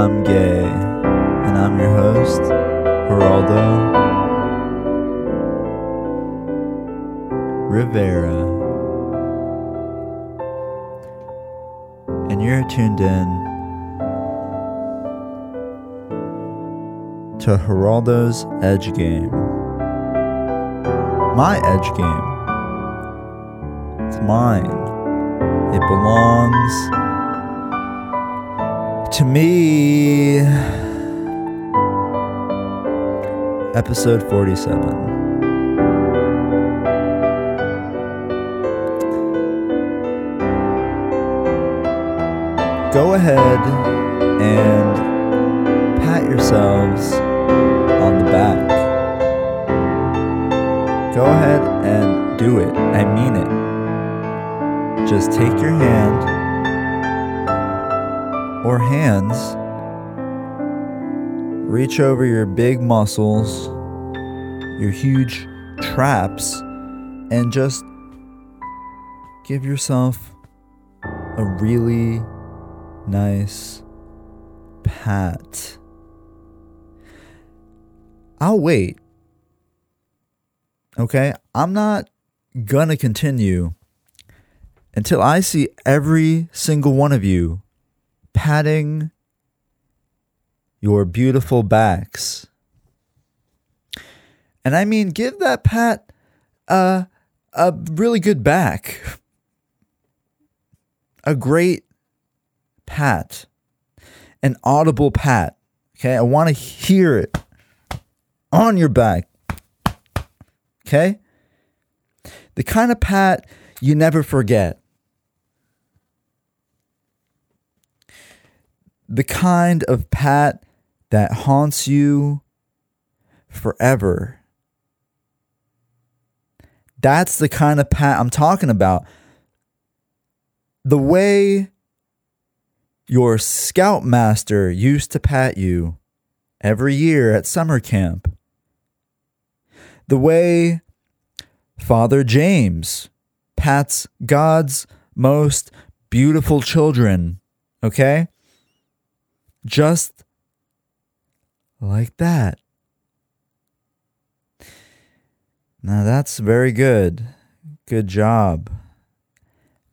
I'm gay, and I'm your host, Geraldo Rivera. And you're tuned in to Geraldo's Edge Game. My Edge Game. It's mine. It belongs to me. Episode 47. Go ahead and pat yourselves on the back. Go ahead and do it. I mean it. Just take your hand or hands, reach over your big muscles, your huge traps, and just give yourself a really nice pat. I'll wait. Okay? I'm not gonna continue until I see every single one of you patting your beautiful backs. And I mean, give that pat a, a really good back. A great pat. An audible pat. Okay? I want to hear it on your back. Okay? The kind of pat you never forget. The kind of pat that haunts you forever. That's the kind of pat I'm talking about. The way your scoutmaster used to pat you every year at summer camp. The way Father James pats God's most beautiful children, okay? Just like that. Now that's very good. Good job.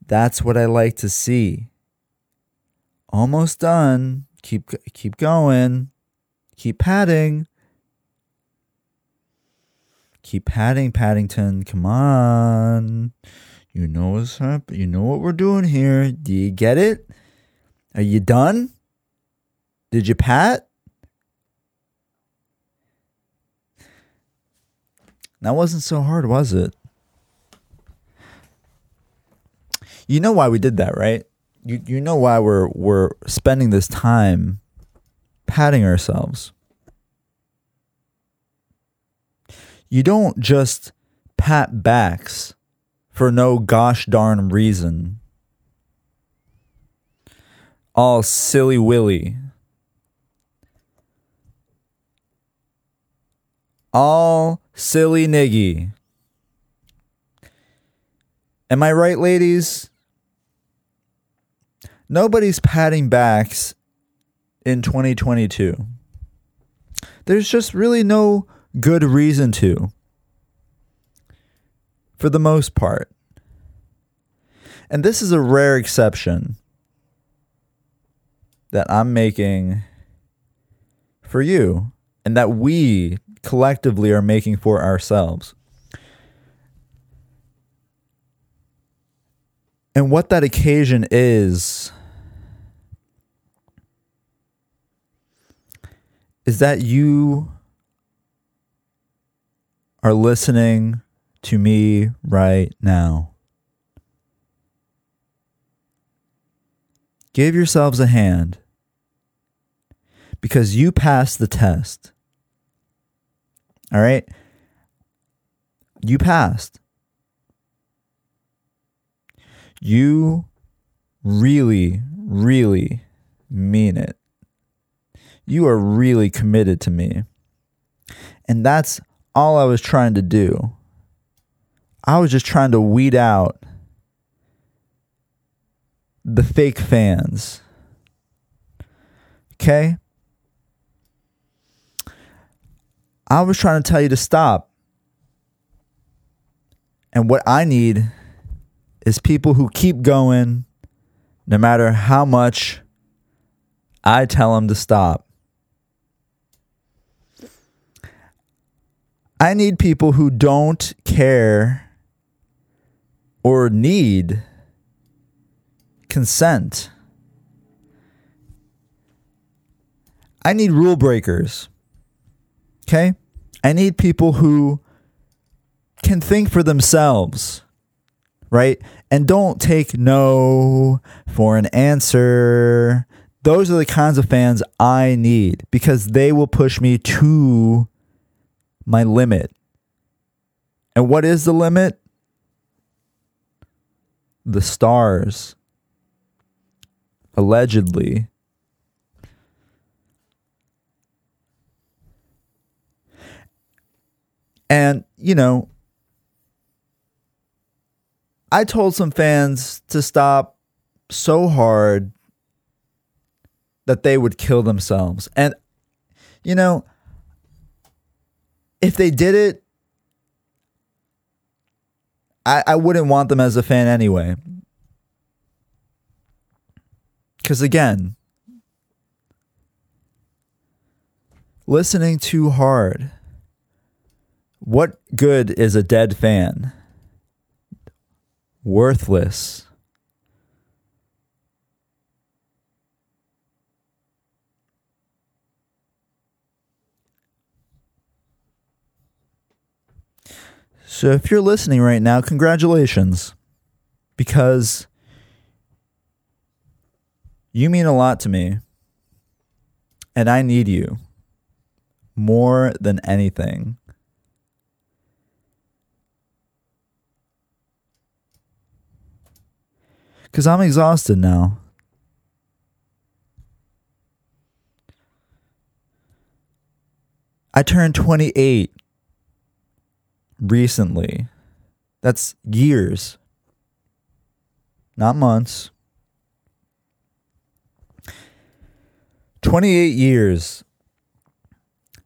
That's what I like to see. Almost done. Keep keep going. Keep padding. Keep padding, Paddington. Come on. You know what's up. You know what we're doing here. Do you get it? Are you done? Did you pat? That wasn't so hard, was it? You know why we did that, right? You you know why we're we're spending this time patting ourselves. You don't just pat backs for no gosh darn reason. All silly willy. All silly niggy. Am I right, ladies? Nobody's patting backs in 2022. There's just really no good reason to, for the most part. And this is a rare exception that I'm making for you and that we collectively are making for ourselves. And what that occasion is, is that you are listening to me right now. Give yourselves a hand because you passed the test. All right? You passed. You really, really mean it. You are really committed to me. And that's all I was trying to do. I was just trying to weed out the fake fans. Okay? I was trying to tell you to stop. And what I need is people who keep going no matter how much I tell them to stop. I need people who don't care or need consent. I need rule breakers. Okay? I need people who can think for themselves, right? And don't take no for an answer. Those are the kinds of fans I need because they will push me to my limit. And what is the limit? The stars. Allegedly. And, you know, I told some fans to stop so hard that they would kill themselves. And, you know, if they did it, I, I wouldn't want them as a fan anyway. Because again, listening too hard. What good is a dead fan? Worthless. So if you're listening right now, congratulations. Because you mean a lot to me. And I need you more than anything. Because I'm exhausted now. I turned 28 recently. That's years, not months. 28 years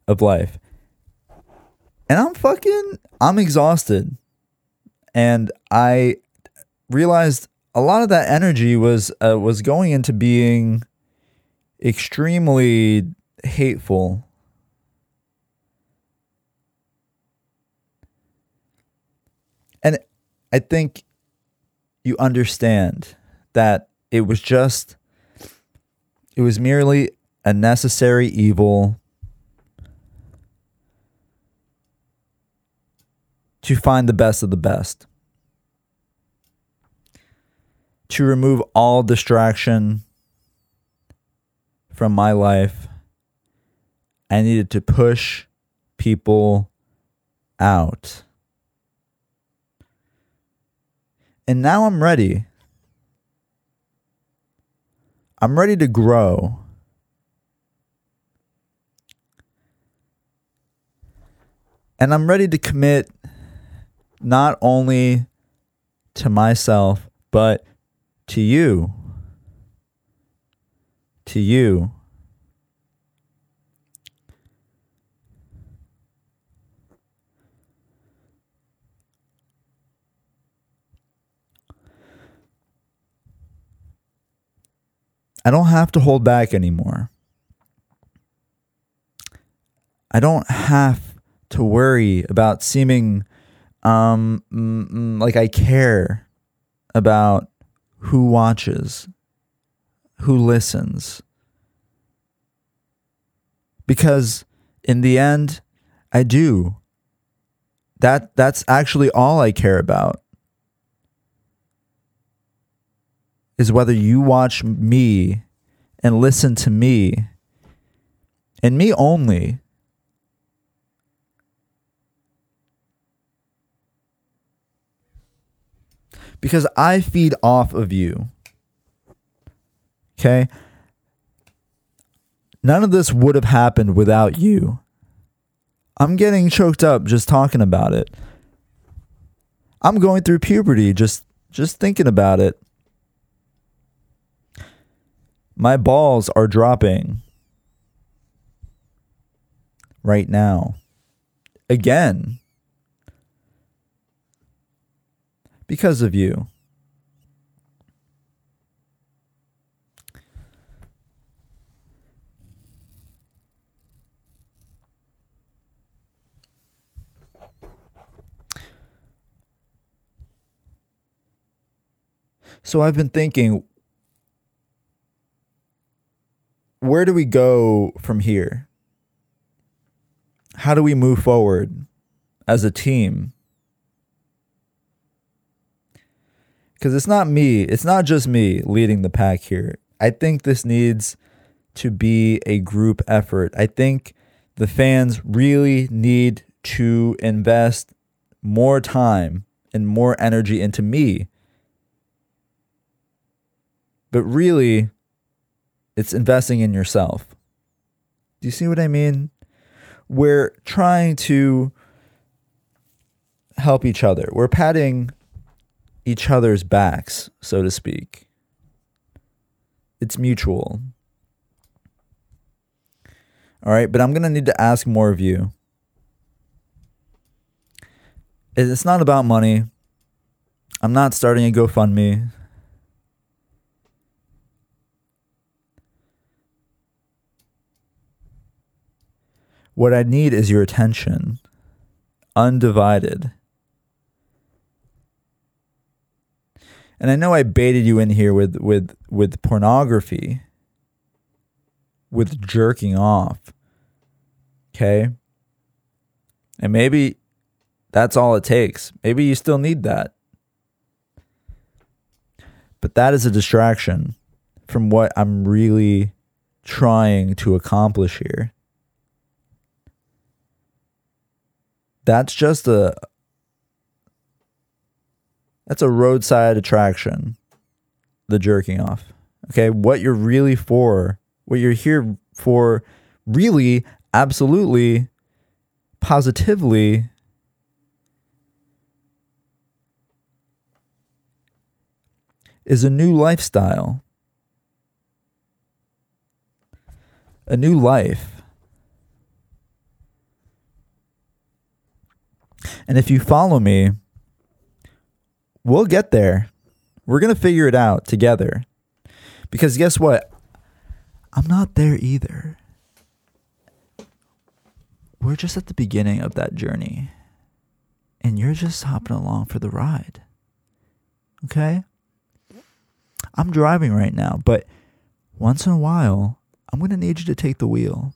of life. And I'm fucking, I'm exhausted. And I realized a lot of that energy was uh, was going into being extremely hateful. And I think you understand that it was just, it was merely a necessary evil to find the best of the best, to remove all distraction from my life. I needed to push people out. And now I'm ready. I'm ready to grow. And I'm ready to commit not only to myself, but to you. To you. I don't have to hold back anymore. I don't have to worry about seeming um, like I care about who watches, who listens. Because in the end, I do. That that's actually all I care about. is whether you watch me and listen to me and me only. Because I feed off of you. Okay? None of this would have happened without you. I'm getting choked up just talking about it. I'm going through puberty just just thinking about it. My balls are dropping right now. Again. Because of you. So I've been thinking, where do we go from here? How do we move forward as a team? Because it's not me, it's not just me leading the pack here. I think this needs to be a group effort. I think the fans really need to invest more time and more energy into me but really, it's investing in yourself. Do you see what I mean? We're trying to help each other. We're patting each other's backs, so to speak. It's mutual. All right, but I'm going to need to ask more of you. It's not about money. I'm not starting a GoFundMe. What I need is your attention, undivided. And I know I baited you in here with with with pornography, with jerking off. Okay? And maybe that's all it takes. Maybe you still need that. But that is a distraction from what I'm really trying to accomplish here. that's just a that's a roadside attraction. The jerking off. Okay? What you're really for what you're here for really absolutely positively is a new lifestyle. A new life. And if you follow me, we'll get there. We're going to figure it out together. Because guess what? I'm not there either. We're just at the beginning of that journey. And you're just hopping along for the ride. Okay? I'm driving right now, but once in a while, I'm going to need you to take the wheel.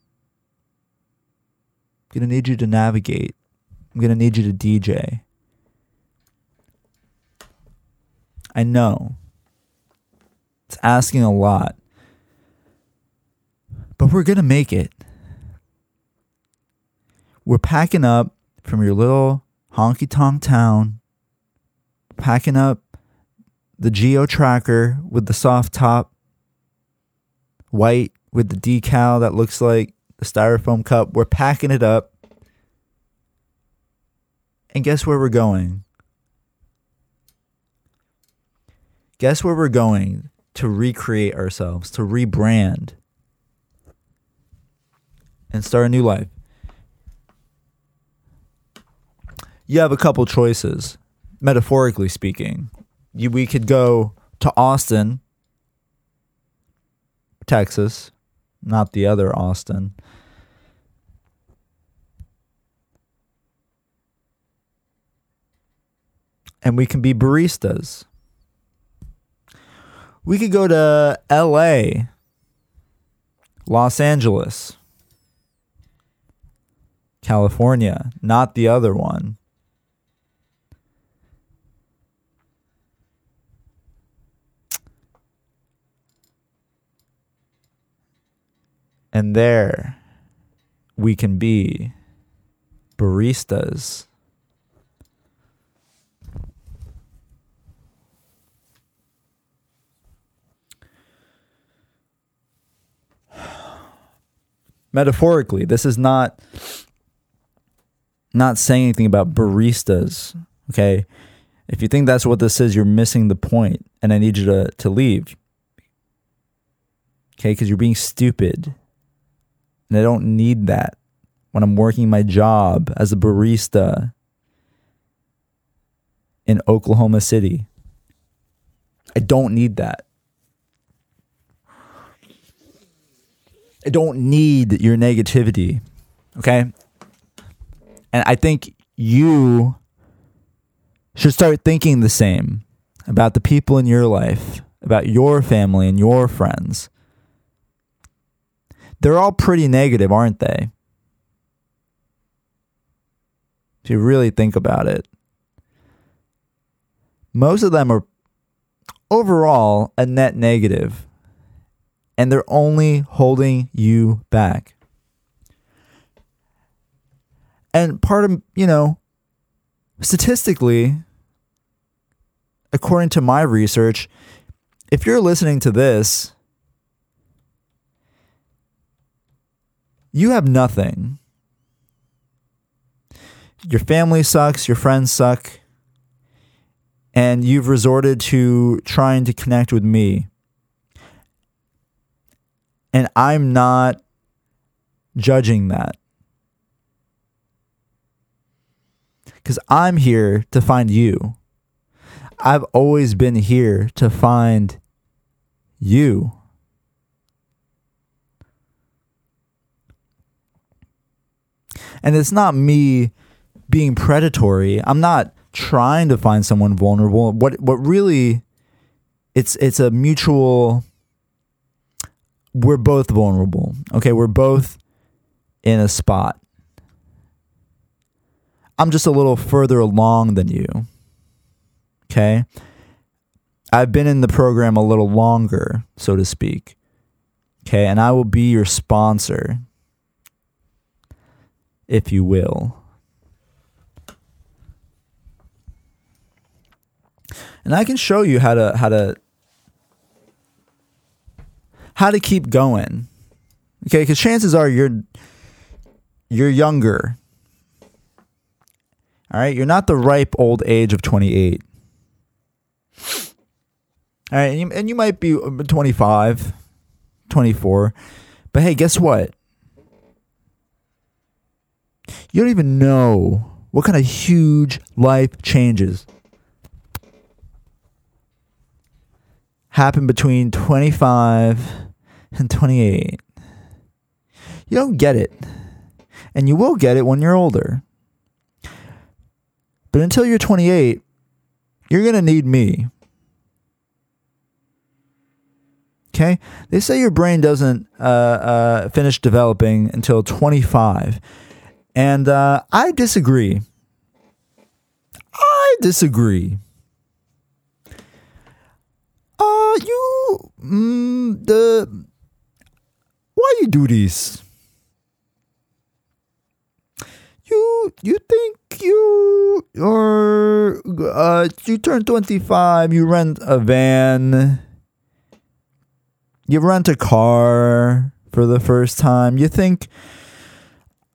I'm going to need you to navigate I'm going to need you to DJ. I know. It's asking a lot. But we're going to make it. We're packing up from your little honky tonk town, packing up the Geo Tracker with the soft top, white with the decal that looks like the styrofoam cup. We're packing it up and guess where we're going? Guess where we're going to recreate ourselves, to rebrand, and start a new life? You have a couple choices, metaphorically speaking. You, we could go to Austin, Texas, not the other Austin and we can be baristas. We could go to LA, Los Angeles, California, not the other one. And there we can be baristas. Metaphorically. This is not not saying anything about baristas. Okay. If you think that's what this is, you're missing the point, and I need you to, to leave. Okay, because you're being stupid. And I don't need that when I'm working my job as a barista in Oklahoma City. I don't need that. I don't need your negativity. Okay? And I think you should start thinking the same about the people in your life, about your family and your friends. They're all pretty negative, aren't they? If you really think about it, most of them are overall a net negative, and they're only holding you back. And part of, you know, statistically, according to my research, if you're listening to this, you have nothing. Your family sucks, your friends suck, and you've resorted to trying to connect with me. And I'm not judging that. because I'm here to find you. I've always been here to find you. And it's not me being predatory. I'm not trying to find someone vulnerable. What what really it's it's a mutual we're both vulnerable. Okay, we're both in a spot. I'm just a little further along than you. Okay. I've been in the program a little longer, so to speak. Okay. And I will be your sponsor, if you will. And I can show you how to how to how to keep going. Okay, because chances are you're you're younger all right, you're not the ripe old age of 28. All right, and you, and you might be uh, 25, 24. But hey, guess what? You don't even know what kind of huge life changes happen between 25 and 28. You don't get it. And you will get it when you're older. But until you're 28, you're going to need me. Okay? They say your brain doesn't uh, uh, finish developing until 25. And uh, I disagree. I disagree. Uh, you, mm, the, why you do this? You, you think you or uh, you turn 25, you rent a van, you rent a car for the first time, you think,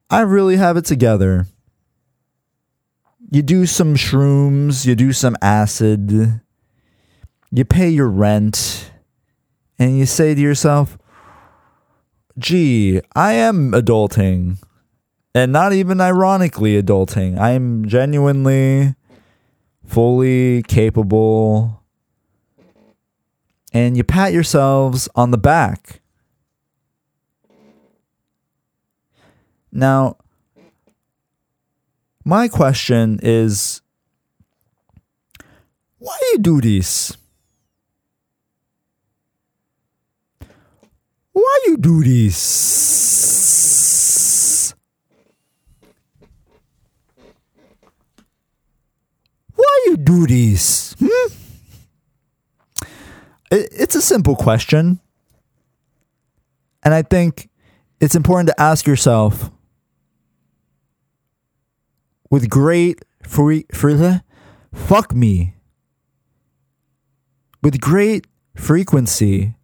I really have it together. You do some shrooms, you do some acid, you pay your rent, and you say to yourself, gee, I am adulting and not even ironically adulting. I am genuinely fully capable. And you pat yourselves on the back. Now, my question is why do you do this? Why you do this? Why you do this? Hmm? It's a simple question. And I think it's important to ask yourself with great free, free fuck me with great frequency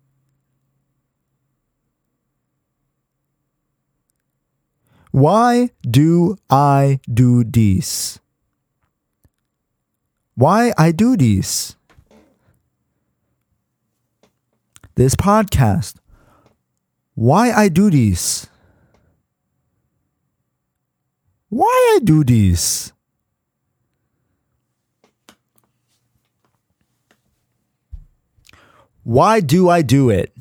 why do i do this why I do these. This podcast. why I do this? Why I do this? Why do I do it?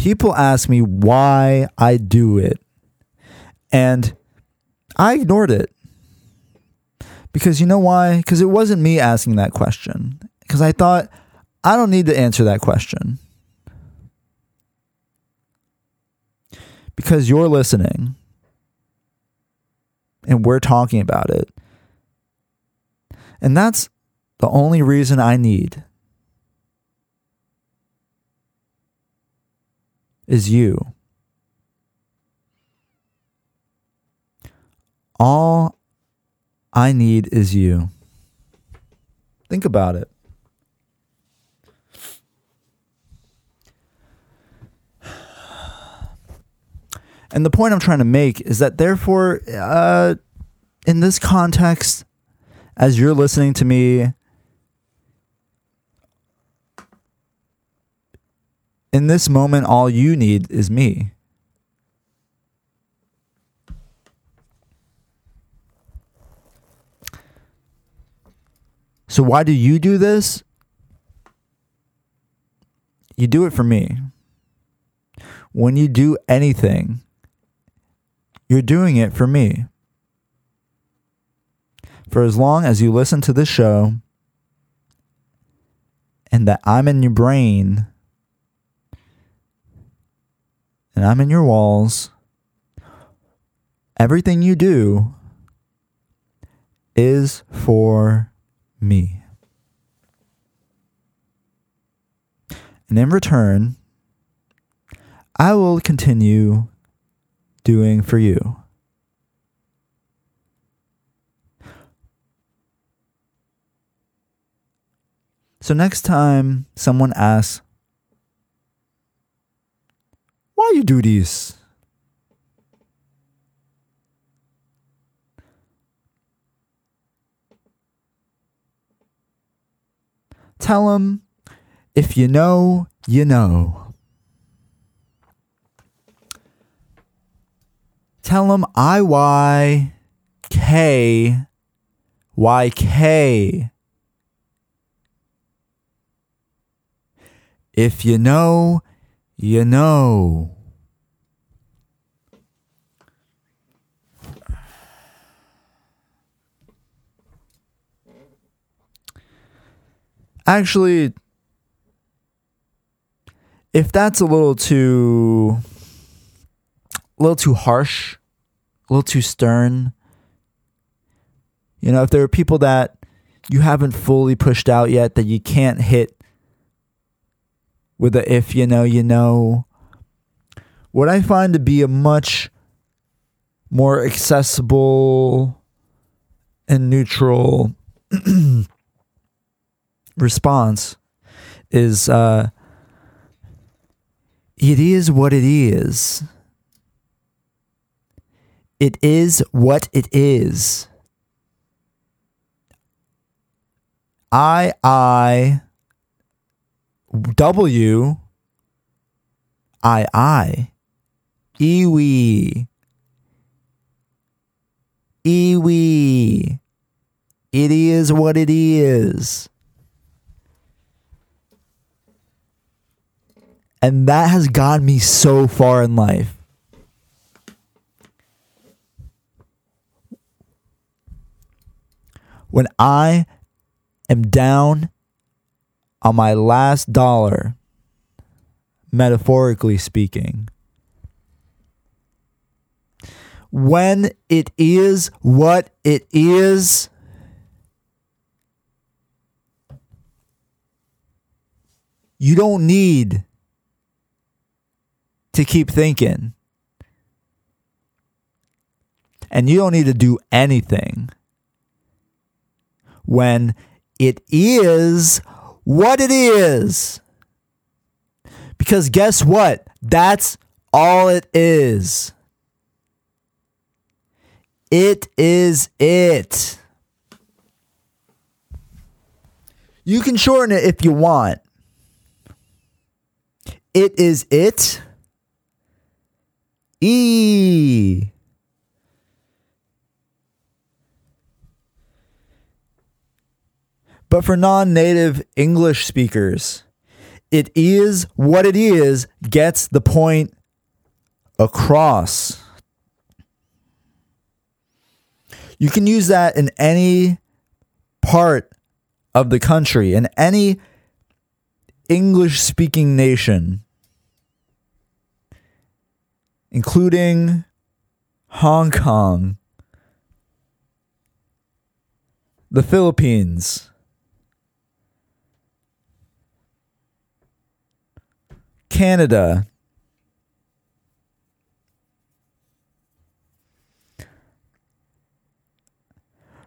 People ask me why I do it. And I ignored it. Because you know why? Because it wasn't me asking that question. Because I thought, I don't need to answer that question. Because you're listening and we're talking about it. And that's the only reason I need is you. All I need is you. Think about it. And the point I'm trying to make is that, therefore, uh, in this context, as you're listening to me, in this moment, all you need is me. So, why do you do this? You do it for me. When you do anything, you're doing it for me. For as long as you listen to this show and that I'm in your brain and I'm in your walls, everything you do is for me. And in return, I will continue doing for you. So next time someone asks, why you do this? Tell them, if you know, you know. Tell them I Y K Y K. If you know, you know. Actually, if that's a little too a little too harsh, a little too stern, you know, if there are people that you haven't fully pushed out yet that you can't hit with the if you know, you know, what I find to be a much more accessible and neutral response is uh, it is what it is. It is what it is. I I W I I Iwi Iwi It is what it is. And that has gotten me so far in life. When I am down on my last dollar, metaphorically speaking, when it is what it is, you don't need to keep thinking. And you don't need to do anything when it is what it is. Because guess what? That's all it is. It is it. You can shorten it if you want. it is it. E. But for non native English speakers, it is what it is gets the point across. You can use that in any part of the country, in any English speaking nation, including Hong Kong, the Philippines, Canada,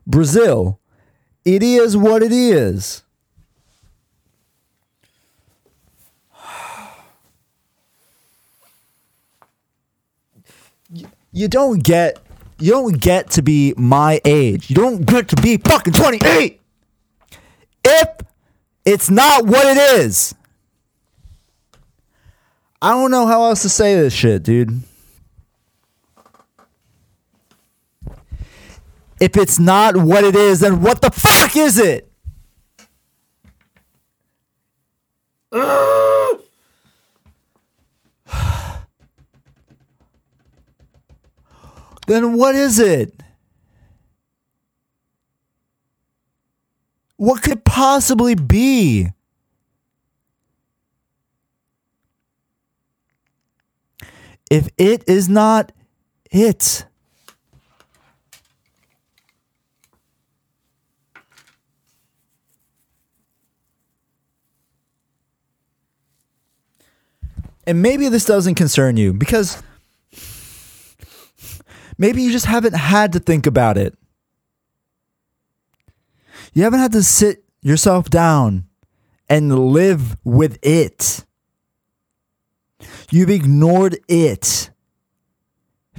Brazil. It is what it is. You don't get you don't get to be my age. You don't get to be fucking 28 if it's not what it is. I don't know how else to say this shit, dude. If it's not what it is, then what the fuck is it? then what is it? What could possibly be? If it is not it. And maybe this doesn't concern you because maybe you just haven't had to think about it. You haven't had to sit yourself down and live with it. You've ignored it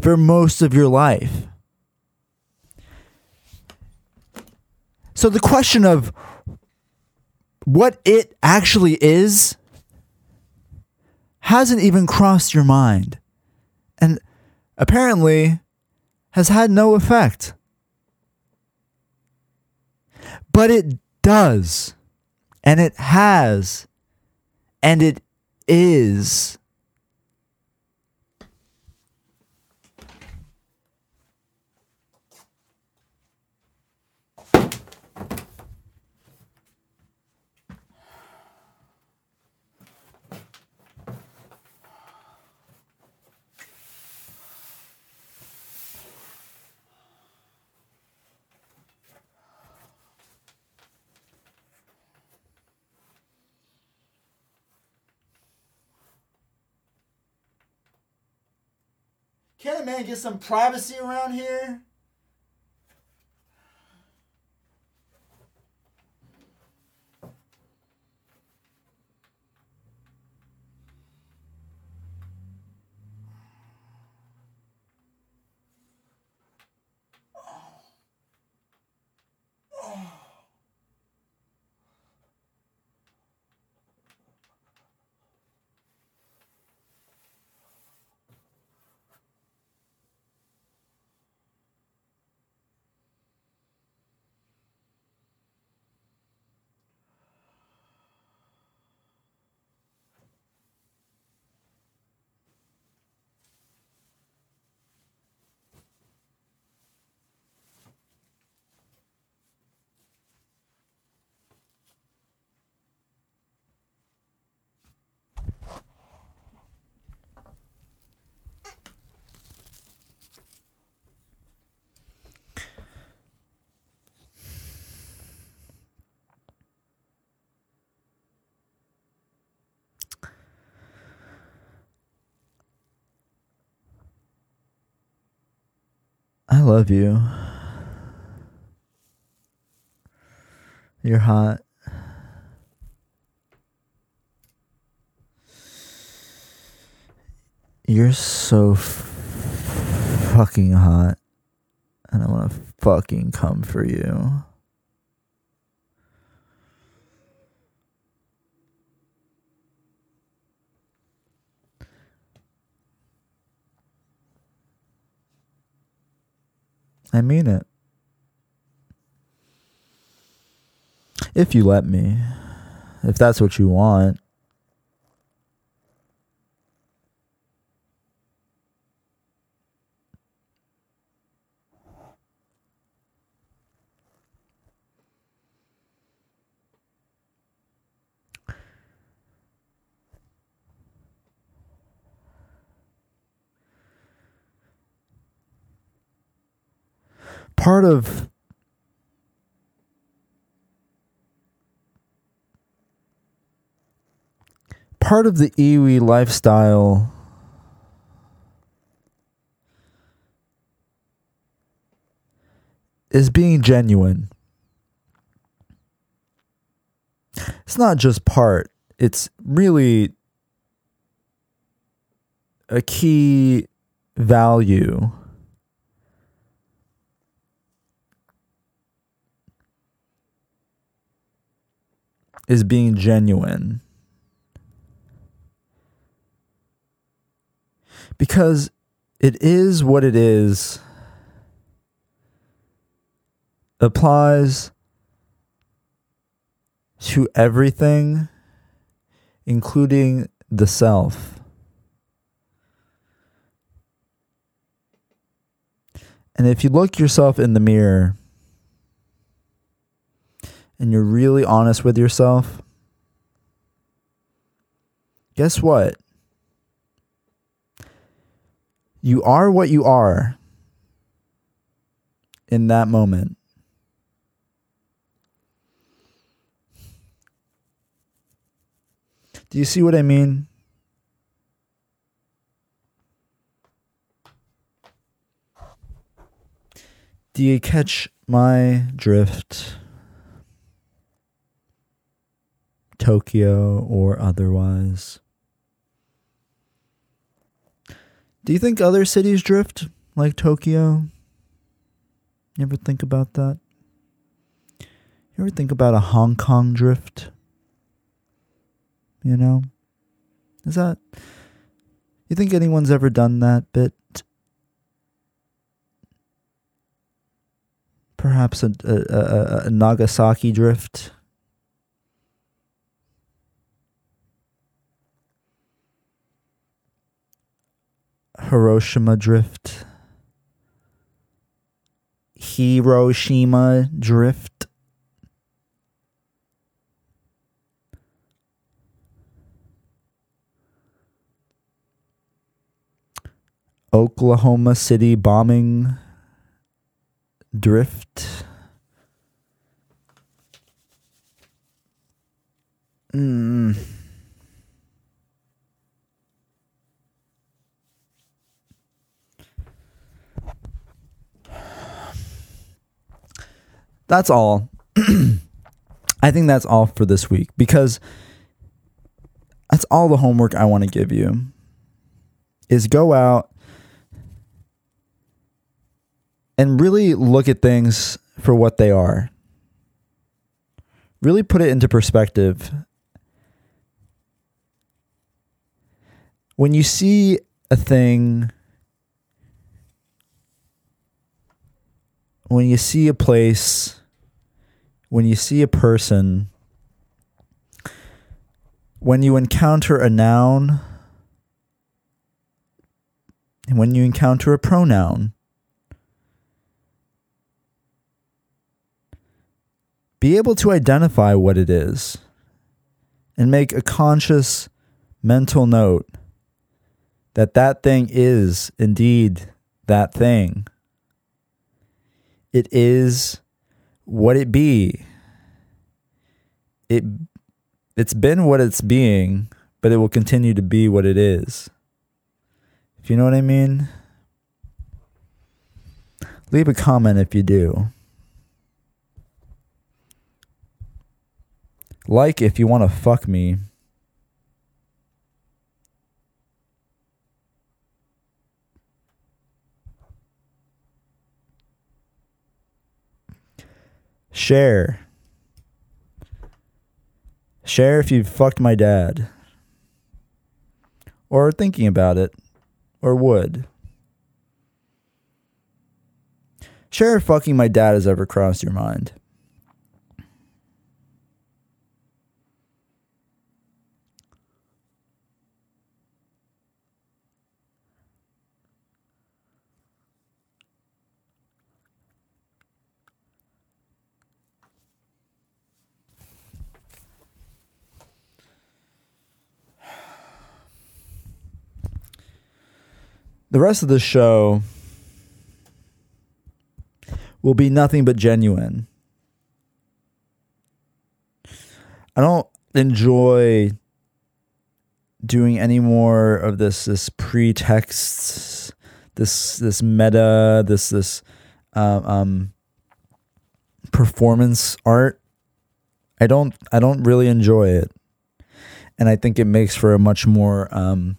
for most of your life. So the question of what it actually is hasn't even crossed your mind and apparently has had no effect. But it does, and it has, and it is. Can a man get some privacy around here? I love you. You're hot. You're so f- fucking hot. And I want to fucking come for you. I mean it. If you let me. If that's what you want. Part of part of the IIWII lifestyle is being genuine. It's not just part, it's really a key value is being genuine. Because it is what it is applies to everything, including the self. And if you look yourself in the mirror, and you're really honest with yourself, guess what? You are what you are in that moment. Do you see what I mean? Do you catch my drift? Tokyo or otherwise. Do you think other cities drift like Tokyo? You ever think about that? You ever think about a Hong Kong drift? You know? Is that. You think anyone's ever done that bit? Perhaps a, a, a, a Nagasaki drift? Hiroshima Drift, Hiroshima Drift. Oklahoma City bombing drift. Mm. That's all. I think that's all for this week because that's all the homework I want to give you is go out and really look at things for what they are. Really put it into perspective. When you see a thing when you see a place, when you see a person, when you encounter a noun, and when you encounter a pronoun, be able to identify what it is and make a conscious mental note that that thing is indeed that thing. It is what it be. It it's been what it's being, but it will continue to be what it is. If you know what I mean? Leave a comment if you do. Like if you want to fuck me. Share. Share if you've fucked my dad. Or thinking about it. Or would. Share if fucking my dad has ever crossed your mind. The rest of the show will be nothing but genuine. I don't enjoy doing any more of this this pretext, this this meta, this this um, um, performance art. I don't I don't really enjoy it, and I think it makes for a much more um,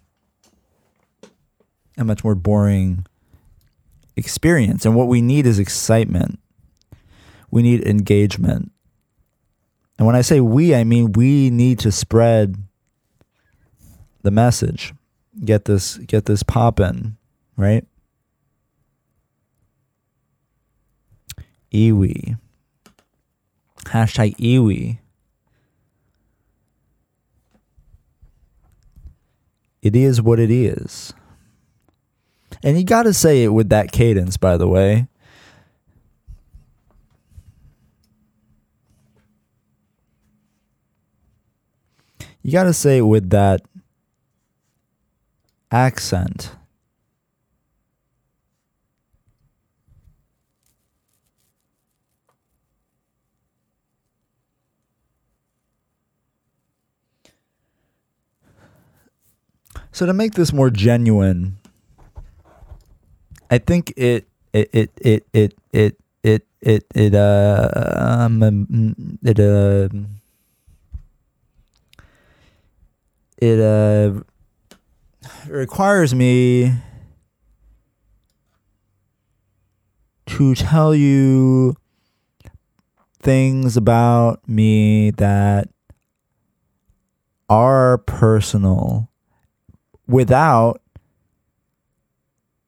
a much more boring experience. And what we need is excitement. We need engagement. And when I say we, I mean we need to spread the message. Get this get this poppin', right? IIWII. Hashtag IIWII. It is what it is. And you got to say it with that cadence, by the way. You got to say it with that accent. So to make this more genuine, I think it it it it it it it it, it uh um it uh it uh requires me to tell you things about me that are personal without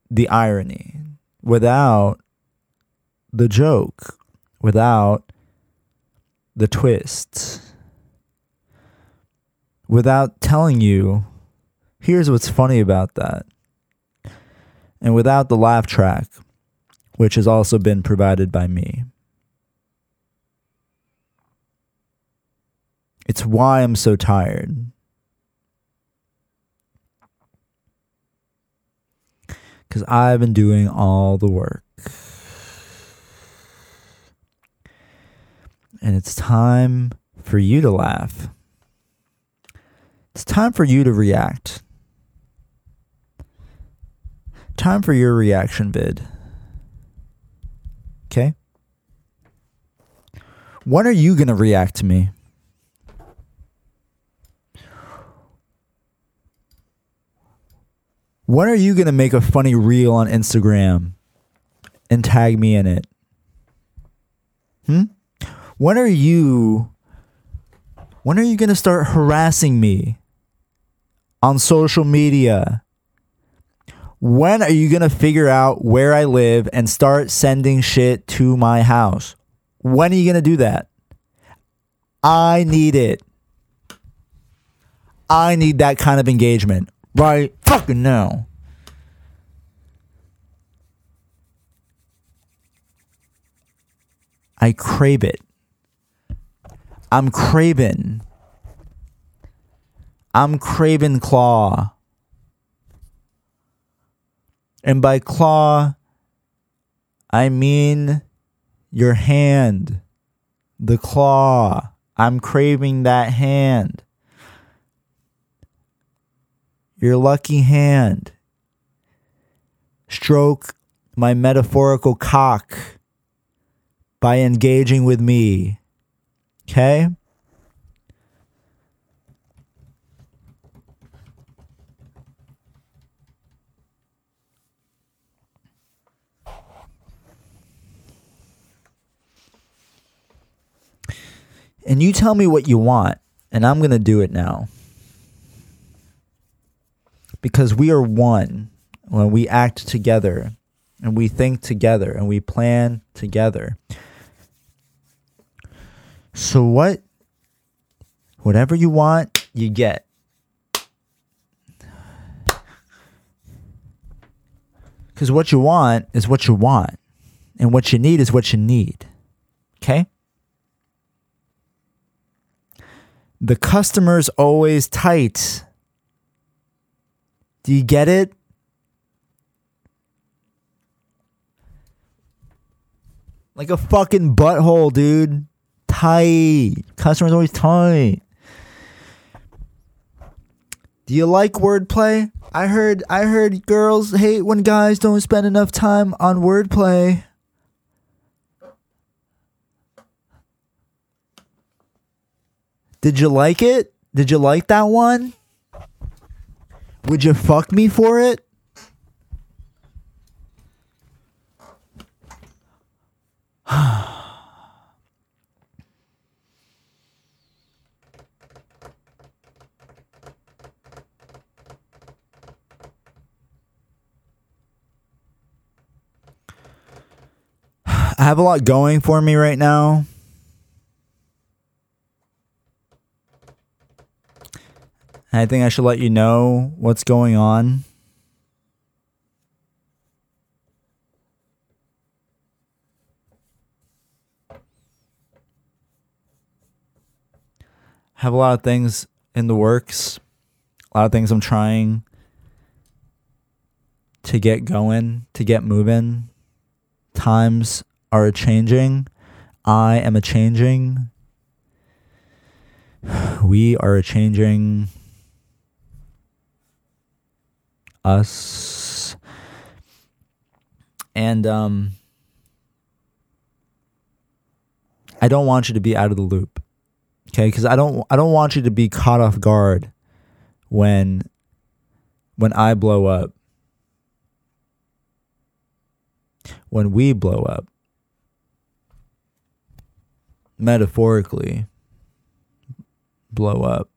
the irony, without the joke, without the twists, without telling you, here's what's funny about that, and without the laugh track, which has also been provided by me. It's why I'm so tired. Because I've been doing all the work. And it's time for you to laugh. It's time for you to react. Time for your reaction vid. Okay? When are you going to react to me? When are you going to make a funny reel on Instagram and tag me in it? Hmm? When are you when are you going to start harassing me on social media? When are you going to figure out where I live and start sending shit to my house? When are you going to do that? I need it. I need that kind of engagement right fucking now. I crave it. I'm craving. I'm craving claw. And by claw, I mean your hand. The claw. I'm craving that hand your lucky hand. Stroke my metaphorical cock by engaging with me. Okay? And you tell me what you want, and I'm going to do it now because we are one when we act together and we think together and we plan together. So what whatever you want, you get. Cuz what you want is what you want and what you need is what you need. Okay? The customer's always tight. Do you get it? Like a fucking butthole, dude. Tight. Customer's always tight. Do you like wordplay? I heard I heard girls hate when guys don't spend enough time on wordplay. Did you like it? Did you like that one? Would you fuck me for it? I have a lot going for me right now. I think I should let you know what's going on. Have a lot of things in the works. A lot of things I'm trying to get going, to get moving. Times are changing. I am a changing. We are a changing us. And um I don't want you to be out of the loop. Okay? Cuz I don't I don't want you to be caught off guard when when I blow up. When we blow up. Metaphorically blow up.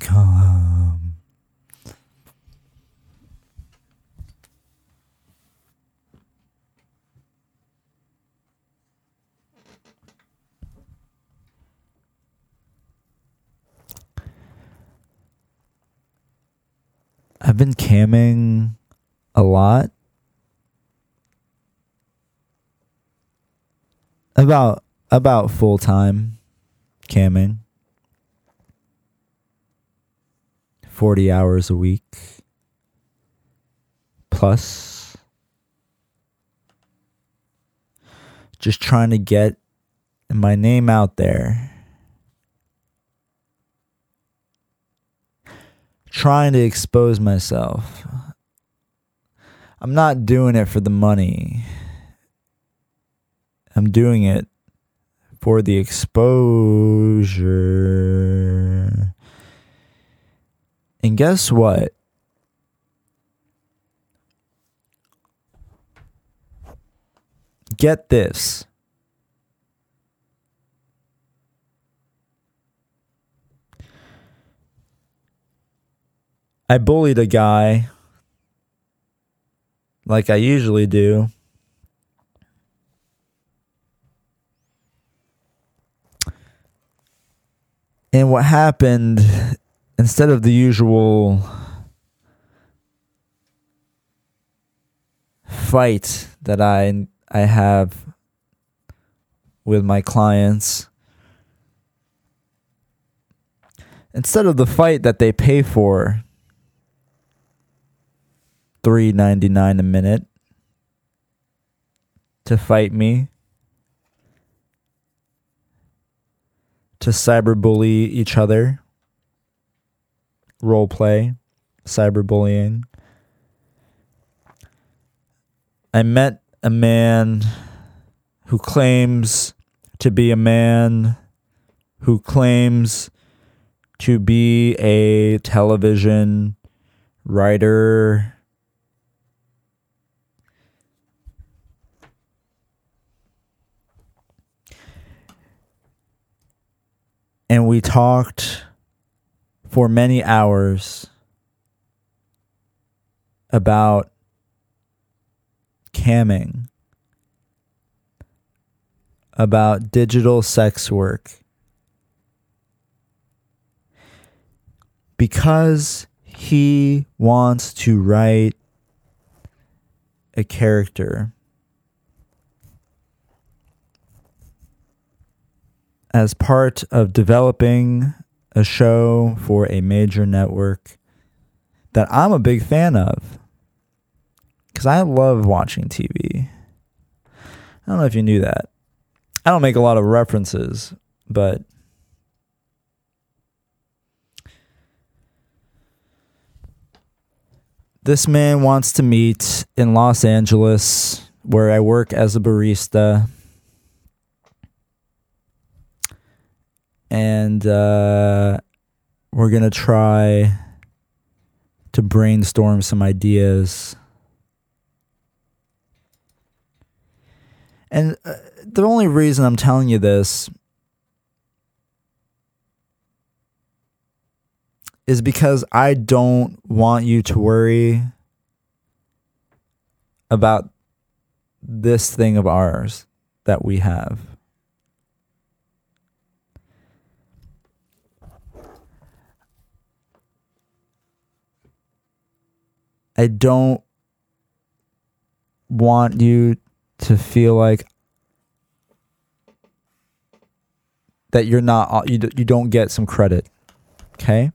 Come. I've been camming a lot. About about full time camming. 40 hours a week plus. Just trying to get my name out there. Trying to expose myself. I'm not doing it for the money. I'm doing it for the exposure and guess what? Get this. I bullied a guy like I usually do. And what happened instead of the usual fight that I I have with my clients instead of the fight that they pay for 3.99 a minute to fight me to cyberbully each other role play cyberbullying I met a man who claims to be a man who claims to be a television writer. And we talked for many hours about camming, about digital sex work. Because he wants to write a character as part of developing a show for a major network that I'm a big fan of because I love watching TV. I don't know if you knew that. I don't make a lot of references, but this man wants to meet in Los Angeles, where I work as a barista. And uh, we're to try to brainstorm some ideas And uh, the only reason I'm telling you this is because I don't want you to worry about this thing of ours that we have. I don't want you to feel like that you're not uh, you you don't get some credit. Okay?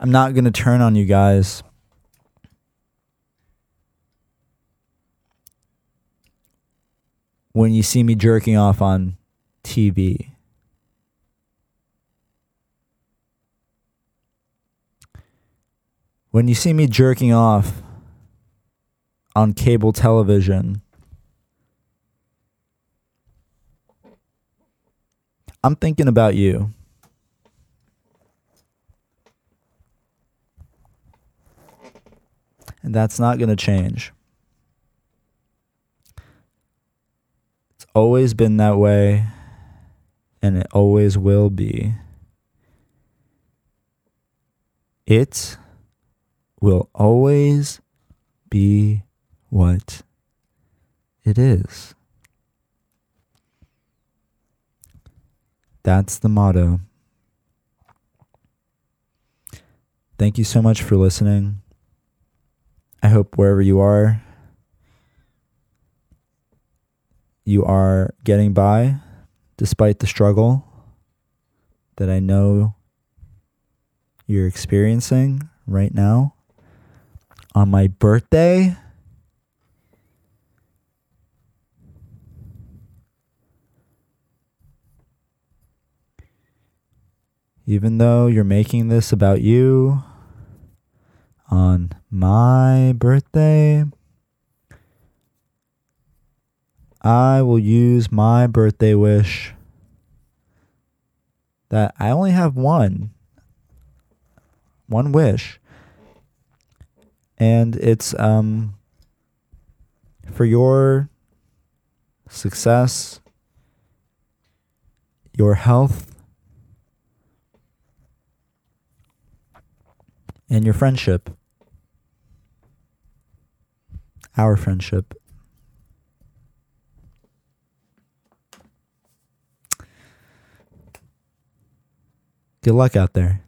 I'm not going to turn on you guys. When you see me jerking off on TV. When you see me jerking off on cable television, I'm thinking about you. And that's not going to change. It's always been that way, and it always will be. It will always be what it is. That's the motto. Thank you so much for listening. I hope wherever you are, you are getting by despite the struggle that I know you're experiencing right now on my birthday. Even though you're making this about you on my birthday, I will use my birthday wish that I only have one. One wish and it's um, for your success, your health, and your friendship. Our friendship. Good luck out there.